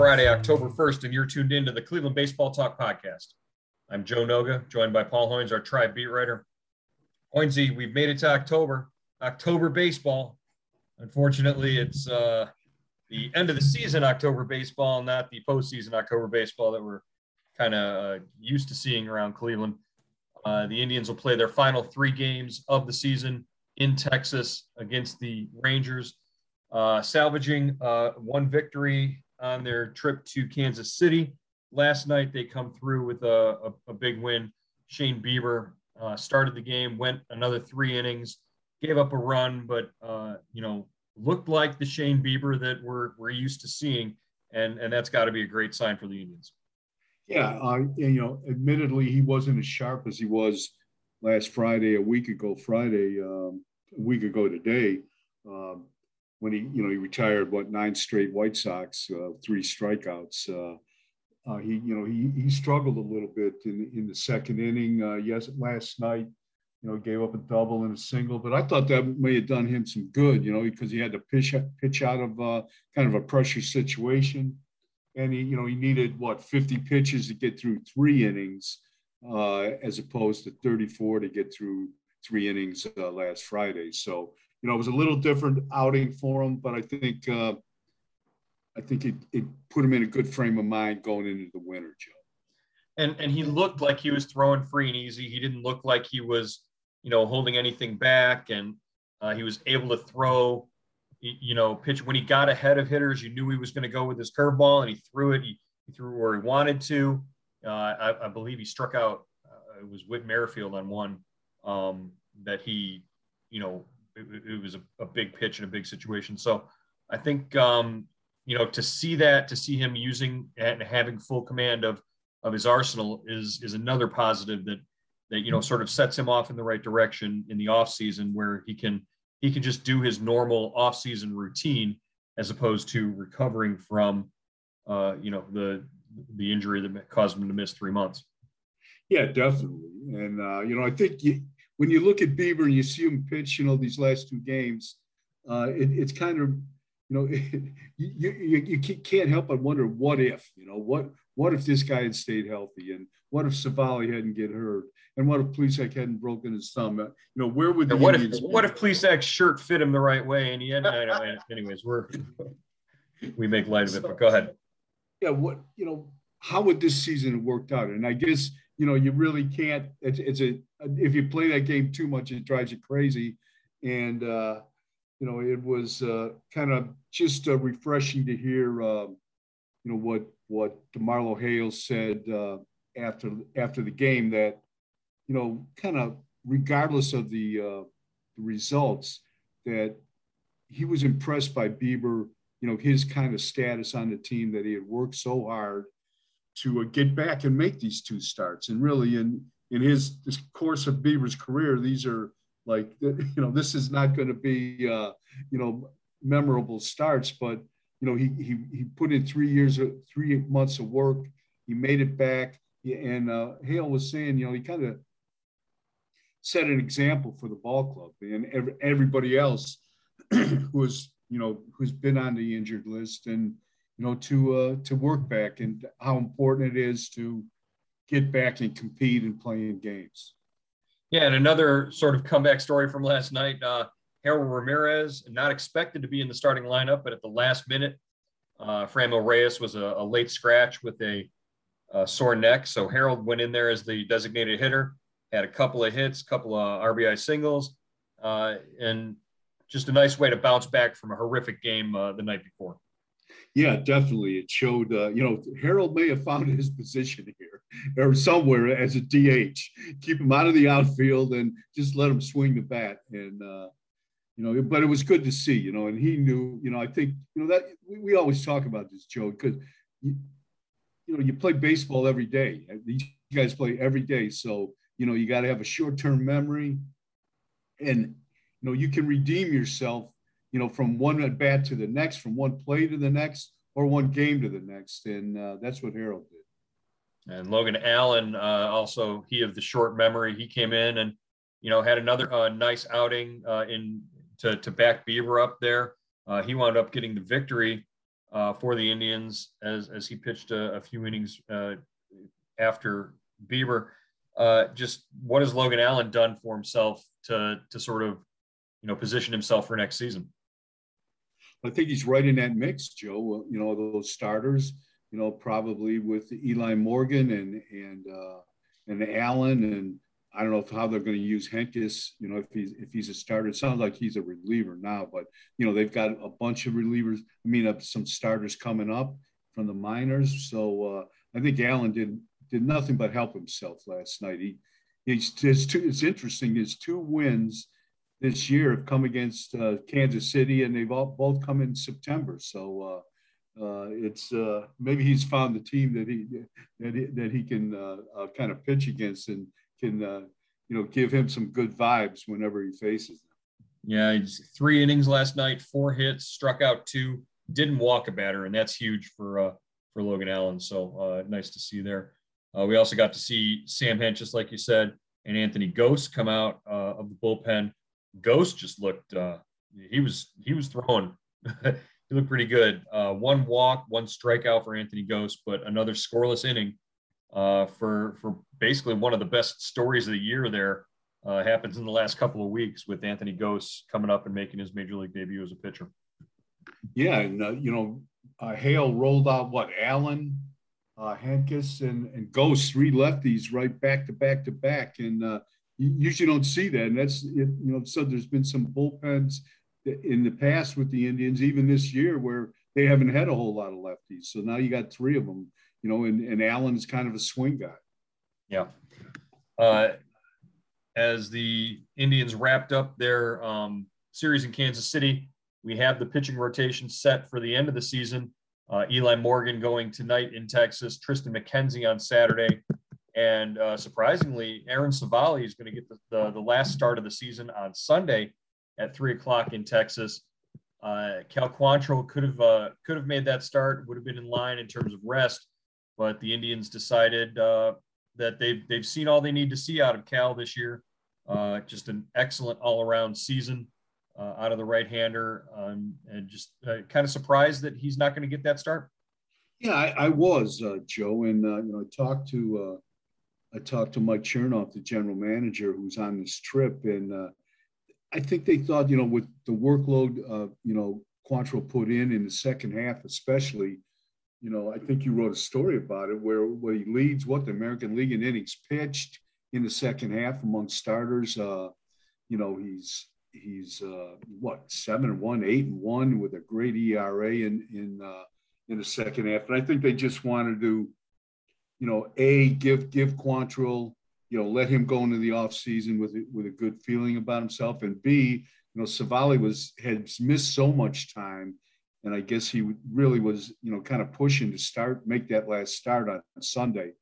Friday, October 1st, and you're tuned in to the Cleveland Baseball Talk podcast. I'm Joe Noga, joined by Paul Hoynes, our tribe beat writer. Hoynesy, we've made it to October, October baseball. Unfortunately, it's uh, the end of the season October baseball, not the postseason October baseball that we're kind of uh, used to seeing around Cleveland. Uh, the Indians will play their final three games of the season in Texas against the Rangers, uh, salvaging uh, one victory on their trip to Kansas City. Last night, they come through with a, a, a big win. Shane Bieber uh, started the game, went another three innings, gave up a run, but uh, you know looked like the Shane Bieber that we're we're used to seeing, and and that's got to be a great sign for the Indians. Yeah, you know, admittedly, he wasn't as sharp as he was last Friday, a week ago, Friday, um, a week ago today. Um, when he, you know, he retired what nine straight White Sox, uh, three strikeouts. Uh, uh, he, you know, he he struggled a little bit in in the second inning. Uh, yes, last night, you know, gave up a double and a single, but I thought that may have done him some good, you know, because he had to pitch pitch out of uh, kind of a pressure situation, and he, you know, he needed what 50 pitches to get through three innings, as opposed to 34 to get through three innings last Friday. So you know, it was a little different outing for him, but I think uh, I think it, it put him in a good frame of mind going into the winter, Joe. And and he looked like he was throwing free and easy. He didn't look like he was, you know, holding anything back, and uh, he was able to throw, you know, pitch when he got ahead of hitters. You knew he was going to go with his curveball, and he threw it. He, he threw where he wanted to. Uh, I, I, believe he struck out. Uh, it was Whit Merrifield on one um, that he, you know, it, it was a, a, big pitch in a big situation. So I think um, you know to see that, to see him using and having full command of of his arsenal is is another positive that that you know sort of sets him off in the right direction in the off season where he can he can just do his normal off season routine as opposed to recovering from uh, you know the the injury that caused him to miss three months. Yeah, definitely. And uh, you know, I think you, when you look at Bieber and you see him pitch, you know, these last two games, uh, it, it's kind of, you know, you, you, you can't help but wonder what if, you know, what what if this guy had stayed healthy, and what if Civale hadn't get hurt, and what if Plesac hadn't broken his thumb? Uh, you know, where would the what Indians if what if Plesac's shirt fit him the right way, and he had, anyways, we're we make light of it, but go ahead. Yeah, what you know, how would this season have worked out? And I guess you know, you really can't. It's, it's a if you play that game too much, it drives you crazy. And uh, you know, it was uh, kind of just uh, refreshing to hear, uh, you know, what what DeMarlo Hales said uh, after after the game that, you know, kind of regardless of the, uh, the results, that he was impressed by Bieber. You know, his kind of status on the team that he had worked so hard to uh, get back and make these two starts. And really, in in his course of Bieber's career, these are like you know this is not going to be uh, you know memorable starts, but you know he he he put in three years of three months of work. He made it back, and uh, Hale was saying you know he kind of set an example for the ball club and every, everybody else who was you know who's been on the injured list and you know, to uh, to work back and how important it is to get back and compete and playing games. Yeah, and another sort of comeback story from last night. Uh, Harold Ramirez, not expected to be in the starting lineup, but at the last minute, uh, Franmil Reyes was a, a, late scratch with a, a, sore neck. So Harold went in there as the designated hitter, had a couple of hits, couple of RBI singles, uh, and just a nice way to bounce back from a horrific game uh, the night before. Yeah, definitely. It showed, uh, you know, Harold may have found his position here or somewhere as a DH. Keep him out of the outfield and just let him swing the bat. And, uh, you know, but it was good to see, you know, and he knew, you know, I think, you know, that we, we always talk about this, Joe, because, you, you know, you play baseball every day. These guys play every day. So, you know, you got to have a short term memory and, you know, you can redeem yourself you know, from one at bat to the next, from one play to the next, or one game to the next. And uh, that's what Harold did. And Logan Allen, uh, also he of the short memory, he came in and you know had another uh, nice outing uh, in to to back Bieber up there. Uh, he wound up getting the victory uh, for the Indians as as he pitched a, a few innings after Bieber. just what has Logan Allen done for himself to to sort of you know position himself for next season? I think he's right in that mix, Joe. You know, those starters, you know, probably with Eli Morgan and and uh, and Allen, and I don't know how they're going to use Hentges. You know, if he's if he's a starter, it sounds like he's a reliever now, but you know they've got a bunch of relievers. I mean, uh, some starters coming up from the minors. So uh, I think Allen did did nothing but help himself last night. He he's his two. It's interesting. His two wins this year have come against uh, Kansas City, and they've all both come in September. So uh, uh, it's uh, maybe he's found the team that he that he, that he can uh, kind of pitch against and can you know give him some good vibes whenever he faces them. Yeah, three innings last night, four hits, struck out two, didn't walk a batter, and that's huge for for Logan Allen. So nice to see there. we also got to see Sam Hent, just like you said, and Anthony Gose come out of the bullpen Gose just looked uh, he was he was throwing he looked pretty good. Uh, one walk, one strikeout for Anthony Gose, but another scoreless inning uh, for for basically one of the best stories of the year. There uh, happens in the last couple of weeks with Anthony Gose coming up and making his major league debut as a pitcher. Yeah, and uh, you know, uh, Hale rolled out what Allen, uh, Hentges, and and Gose three lefties right back to back to back, and uh, you usually don't see that. And that's, you know, so there's been some bullpens in the past with the Indians, even this year, where they haven't had a whole lot of lefties. So now you got three of them, you know, and, and Allen is kind of a swing guy. Yeah. Uh, as the Indians wrapped up their um, series in Kansas City, we have the pitching rotation set for the end of the season. Uh, Eli Morgan going tonight in Texas, Tristan McKenzie on Saturday, and uh, surprisingly, Aaron Civale is going to get the, the, the, last start of the season on Sunday at three o'clock in Texas. Uh, Cal Quantrill could have uh, could have made that start, would have been in line in terms of rest, but the Indians decided uh, that they've they've seen all they need to see out of Cal this year. Uh, just an excellent all around season uh, out of the right hander, um, and just kind of surprised that he's not going to get that start. Yeah, I, I was Joe, and you know, I talked to I talked to Mike Chernoff, the general manager, who's on this trip, and uh, I think they thought, you know, with the workload, uh, you know, Quantrill put in in the second half, especially, you know, I think you wrote a story about it where where he leads what the American League in innings pitched in the second half among starters. Uh, you know, he's he's uh, what seven and one, eight and one with a great ERA in in uh, in the second half, and I think they just wanted to you know, a give give Quantrill, you know, let him go into the off season with with a good feeling about himself, and b, you know, Civale was had missed so much time, and I guess he really was, you know, kind of pushing to start make that last start on Sunday,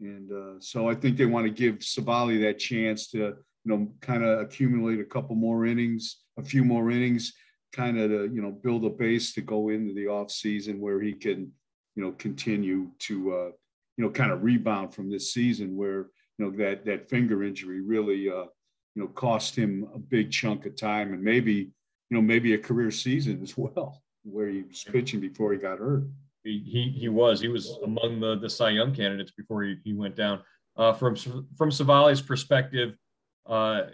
and uh, so I think they want to give Civale that chance to, you know, kind of accumulate a couple more innings, a few more innings, kind of to you know build a base to go into the off season where he can, you know, continue to. Uh, you know, kind of rebound from this season where, you know, that, that finger injury really, uh, you know, cost him a big chunk of time and maybe, you know, maybe a career season as well, where he was pitching before he got hurt. He he was he was among the the Cy Young candidates before he, he went down. Uh, from from Civale's perspective, uh,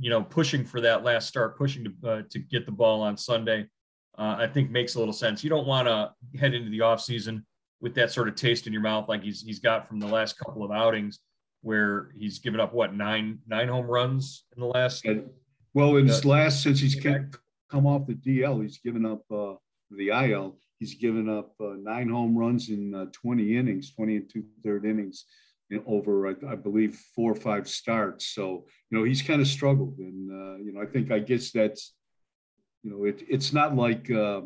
you know, pushing for that last start, pushing to uh, to get the ball on Sunday, uh, I think makes a little sense. You don't want to head into the offseason with that sort of taste in your mouth like he's he's got from the last couple of outings, where he's given up what nine nine home runs in the last. Well, in his last since he's come off the DL, he's given up uh, the IL. He's given up uh, nine home runs in uh, 20 innings, 20 and two third innings over, I, I, believe, four or five starts. So, you know, he's kind of struggled. And, uh, you know, I think, I guess that's, you know, it, it's not like, uh,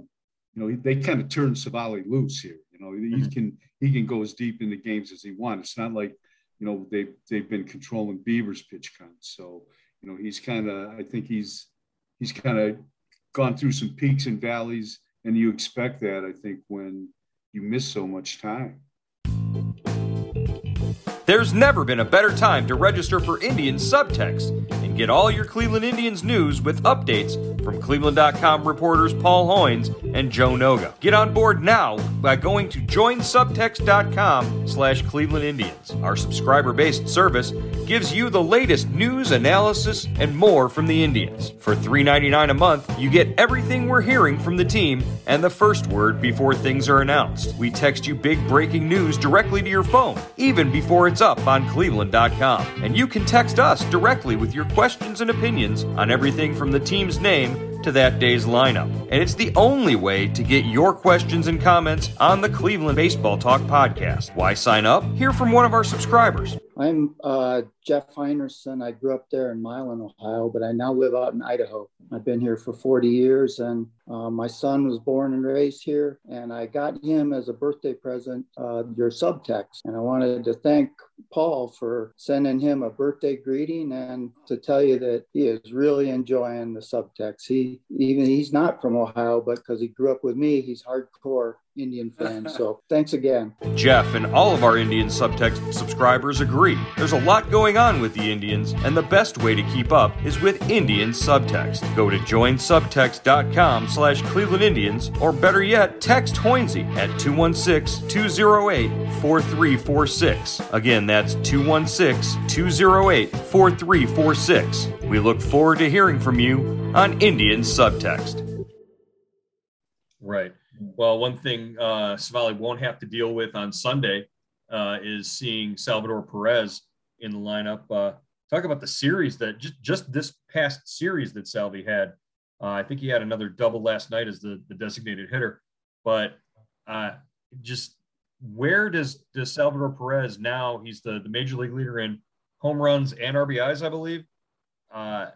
you know, they kind of turned Civale loose here. You know, mm-hmm. he can, he can go as deep in the games as he wants. It's not like, you know, they've, they've been controlling Bieber's pitch count. So, you know, he's kind of, I think he's, he's kind of gone through some peaks and valleys. And you expect that, I think, when you miss so much time. There's never been a better time to register for Indian Subtext and get all your Cleveland Indians news with updates from Cleveland.com reporters Paul Hoynes and Joe Noga. Get on board now by going to joinsubtext.com slash Cleveland Indians. Our subscriber-based service gives you the latest news, analysis, and more from the Indians. For $3.99 a month, you get everything we're hearing from the team and the first word before things are announced. We text you big breaking news directly to your phone, even before it's up on Cleveland.com. And you can text us directly with your questions and opinions on everything from the team's name to that day's lineup. And it's the only way to get your questions and comments on the Cleveland Baseball Talk podcast. Why sign up? Hear from one of our subscribers. I'm uh, Jeff Heinerson. I grew up there in Milan, Ohio, but I now live out in Idaho. I've been here for 40 years, and uh, my son was born and raised here. And I got him as a birthday present uh, your subtext. And I wanted to thank Paul for sending him a birthday greeting and to tell you that he is really enjoying the subtext. He even he's not from Ohio, but because he grew up with me, he's hardcore Indian fan. So thanks again. Jeff and all of our Indian subtext subscribers agree. There's a lot going on with the Indians, and the best way to keep up is with Indian subtext. Go to joinsubtext.com slash Cleveland Indians, or better yet, text Hoynesy at 216-208-4346. Again, that's 216-208-4346. We look forward to hearing from you on Indian Subtext. Right. Well, one thing uh, Civale won't have to deal with on Sunday uh, is seeing Salvador Perez in the lineup. Uh, talk about the series that just just this past series that Salvi had. Uh, I think he had another double last night as the, the designated hitter, but uh, just where does does Salvador Perez now? He's the the major league leader in home runs and RBIs, I believe. Uh,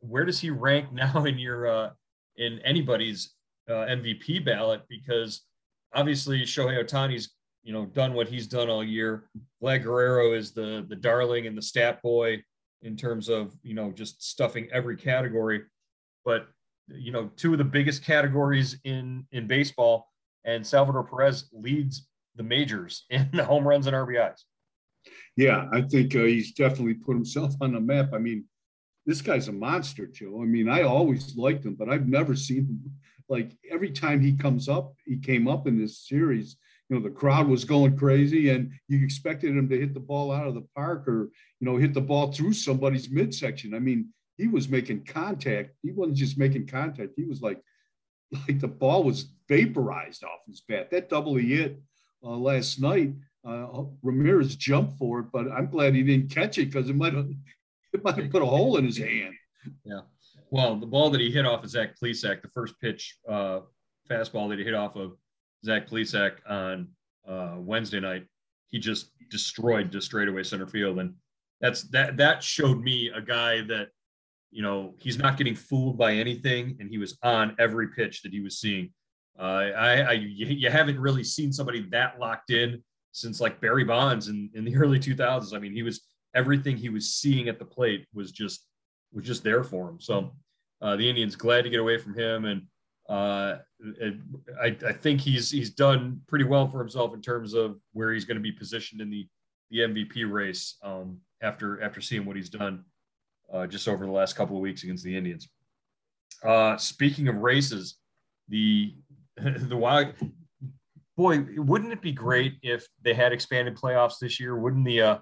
where does he rank now in your uh, in anybody's uh, MVP ballot because obviously Shohei Ohtani's you know done what he's done all year. Vlad Guerrero is the the darling and the stat boy in terms of you know just stuffing every category, but you know two of the biggest categories in in baseball, and Salvador Perez leads the majors in home runs and RBIs. Yeah, I think uh, he's definitely put himself on the map. I mean, this guy's a monster, Joe. I mean, I always liked him, but I've never seen him like every time he comes up, he came up in this series, you know, the crowd was going crazy and you expected him to hit the ball out of the park or, you know, hit the ball through somebody's midsection. I mean, he was making contact. He wasn't just making contact. He was like, like the ball was vaporized off his bat. That double he hit uh, last night, uh, Ramirez jumped for it, but I'm glad he didn't catch it because it might have it might have put a hole in his hand. Yeah. Well, the ball that he hit off of Zach Plesac, the first pitch uh, fastball that he hit off of Zach Plesac on uh, Wednesday night, he just destroyed to straightaway center field, and that's that. That showed me a guy that you know he's not getting fooled by anything, and he was on every pitch that he was seeing. Uh, I, I you haven't really seen somebody that locked in since like Barry Bonds in, in the early 2000s. I mean, he was everything he was seeing at the plate was just was just there for him. So uh, the Indians glad to get away from him, and uh, I, I, think he's he's done pretty well for himself in terms of where he's going to be positioned in the the MVP race um, after after seeing what he's done uh, just over the last couple of weeks against the Indians. Uh, speaking of races, the the wild boy, wouldn't it be great if they had expanded playoffs this year? Wouldn't the uh,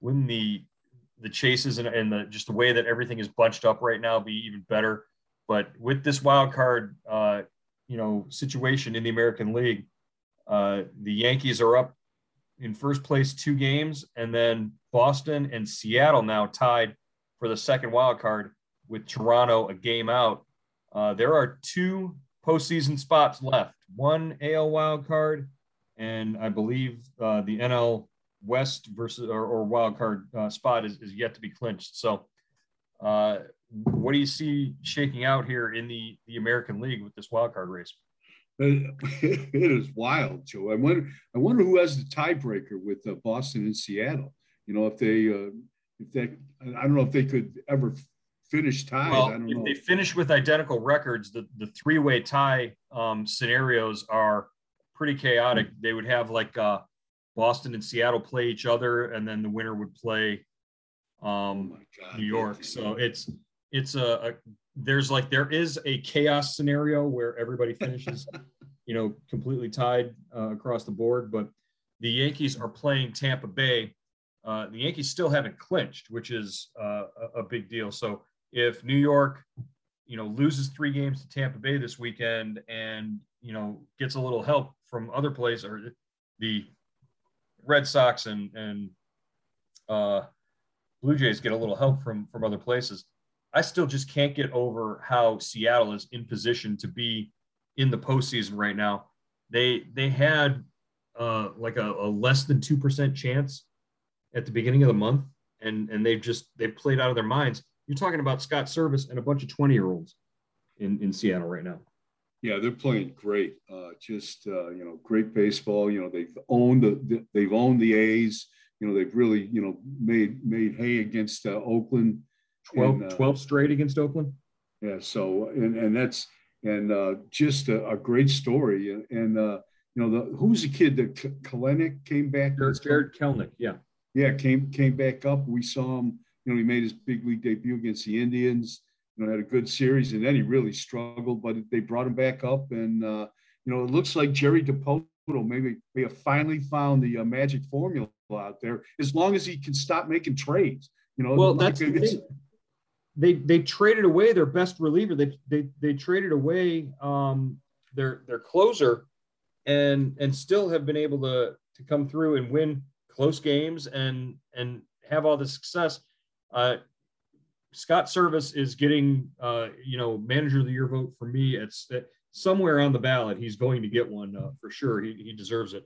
wouldn't the the chases and, and the just the way that everything is bunched up right now be even better? But with this wild card, uh, you know, situation in the American League, uh, the Yankees are up in first place two games, and then Boston and Seattle now tied for the second wild card with Toronto a game out. Uh, there are two postseason spots left. One AL wild card, and I believe uh, the NL West versus or, or wild card uh, spot is, is yet to be clinched. So, uh, what do you see shaking out here in the the American League with this wild card race? It is wild, Joe. I wonder. I wonder who has the tiebreaker with uh, Boston and Seattle. You know, if they, uh, if they, I don't know if they could ever finish tied. Well, if know. they finish with identical records, the, the three way tie um, scenarios are pretty chaotic. They would have like uh, Boston and Seattle play each other, and then the winner would play um, oh God, New York. So it's it's a, a, there's like there is a chaos scenario where everybody finishes, you know, completely tied uh, across the board. But the Yankees are playing Tampa Bay. Uh, the Yankees still haven't clinched, which is uh, a, big deal. So if New York, you know, loses three games to Tampa Bay this weekend and, you know, gets a little help from other places or the Red Sox and, and uh, Blue Jays get a little help from, from other places. I still just can't get over how Seattle is in position to be in the postseason right now. They, they had uh, like a, a less than 2% chance at the beginning of the month. And, and they've just, they've played out of their minds you're talking about Scott Servais and a bunch of 20 year olds in, in Seattle right now. Yeah, they're playing great. Uh, just uh, you know, great baseball. You know, they've owned the they've owned the A's. You know, they've really you know made made hay against uh, Oakland. 12, and, uh, 12 straight against Oakland. Yeah. So and and that's and uh, just a, a, great story. And uh, you know, the who's the kid that Kelenic came back? Jarred, Jarred Kelenic. Yeah. Yeah, came came back up. We saw him you know, he made his big league debut against the Indians. You know, had a good series, and then he really struggled. But they brought him back up, and uh, you know, it looks like Jerry Dipoto maybe may have finally found the uh, magic formula out there. As long as he can stop making trades, you know. Well, that's the thing. they they traded away their best reliever. They they they traded away um, their their closer, and and still have been able to to come through and win close games and and have all the success. Uh, Scott Servais is getting, uh, you know, manager of the year vote for me. It's uh, somewhere on the ballot. He's going to get one uh, for sure. He, he deserves it.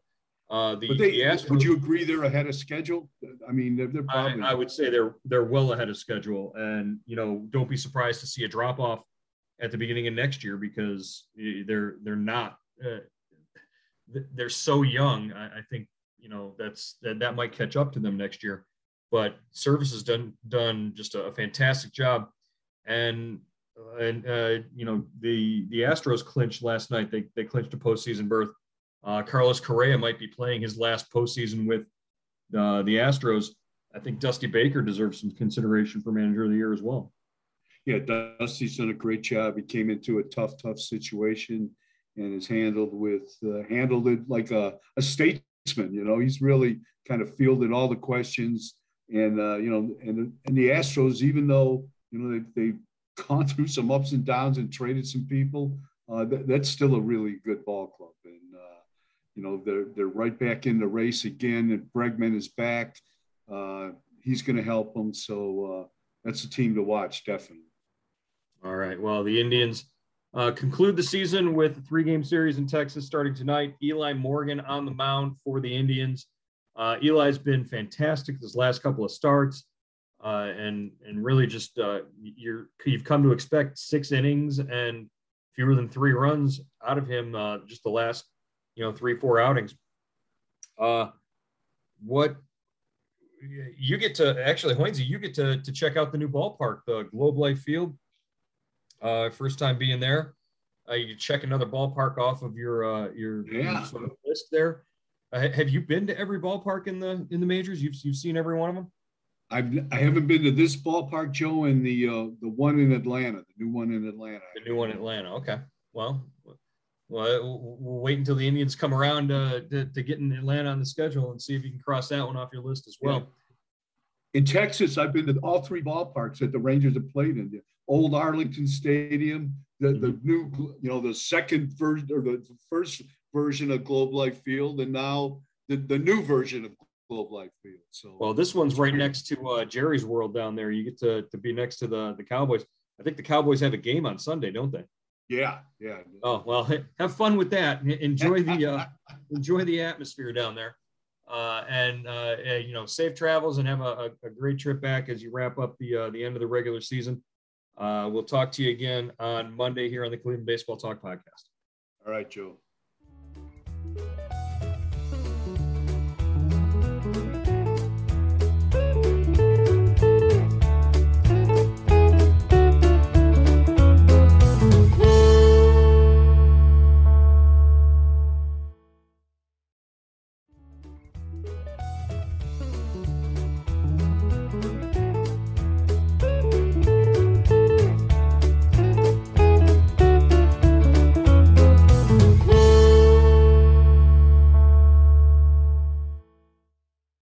Uh, the, they, the Astros, would you agree they're ahead of schedule? I mean, they're, they're probably. I, I, would say they're they're well ahead of schedule, and you know, don't be surprised to see a drop off at the beginning of next year because they're they're not uh, they're so young. I, I think you know that's that that might catch up to them next year but Servais has done done just a, a fantastic job, and and uh, you know the the Astros clinched last night. They they clinched a postseason berth. Uh, Carlos Correa might be playing his last postseason with uh, the Astros. I think Dusty Baker deserves some consideration for manager of the year as well. Yeah, Dusty's done a great job. He came into a tough, tough situation and has handled with uh, handled it like a, a You know, he's really kind of fielded all the questions and uh, you know, and and the Astros, even though you know they they've gone through some ups and downs and traded some people, uh, that, that's still a really good ball club. And uh, you know, they're they're right back in the race again. And Bregman is back. Uh, he's going to help them. So uh, that's a team to watch, definitely. All right. Well, the Indians. Uh, conclude the season with a three game series in Texas starting tonight. Eli Morgan on the mound for the Indians. Uh, Eli's been fantastic this last couple of starts, uh, and and really just uh, you're you've come to expect six innings and fewer than three runs out of him uh, just the last you know three four outings. Uh, what you get to actually Hoynesy, you get to to check out the new ballpark, the Globe Life Field. Uh, first time being there. Uh, you check another ballpark off of your uh, your, yeah. sort of list there. Uh, have you been to every ballpark in the in the majors? You've you've seen every one of them. I've I haven't been to this ballpark, Joe, and the uh, the one in Atlanta, the new one in Atlanta. The new one in Atlanta. Okay. Well, well, we'll wait until the Indians come around uh, to, to get in Atlanta on the schedule and see if you can cross that one off your list as well. Yeah. In Texas, I've been to all three ballparks that the Rangers have played in. Old Arlington Stadium, the, the mm-hmm. new, you know, the second version or the first version of Globe Life Field, and now the, the new version of Globe Life Field. So, well, this one's right next to uh, Jerry's World down there. You get to, to be next to the the Cowboys. I think the Cowboys have a game on Sunday, don't they? Yeah, yeah. Oh well, have fun with that. Enjoy the uh, enjoy the atmosphere down there, uh, and uh, you know, safe travels and have a, a, great trip back as you wrap up the uh, the end of the regular season. Uh, we'll talk to you again on Monday here on the Cleveland Baseball Talk podcast. All right, Joe.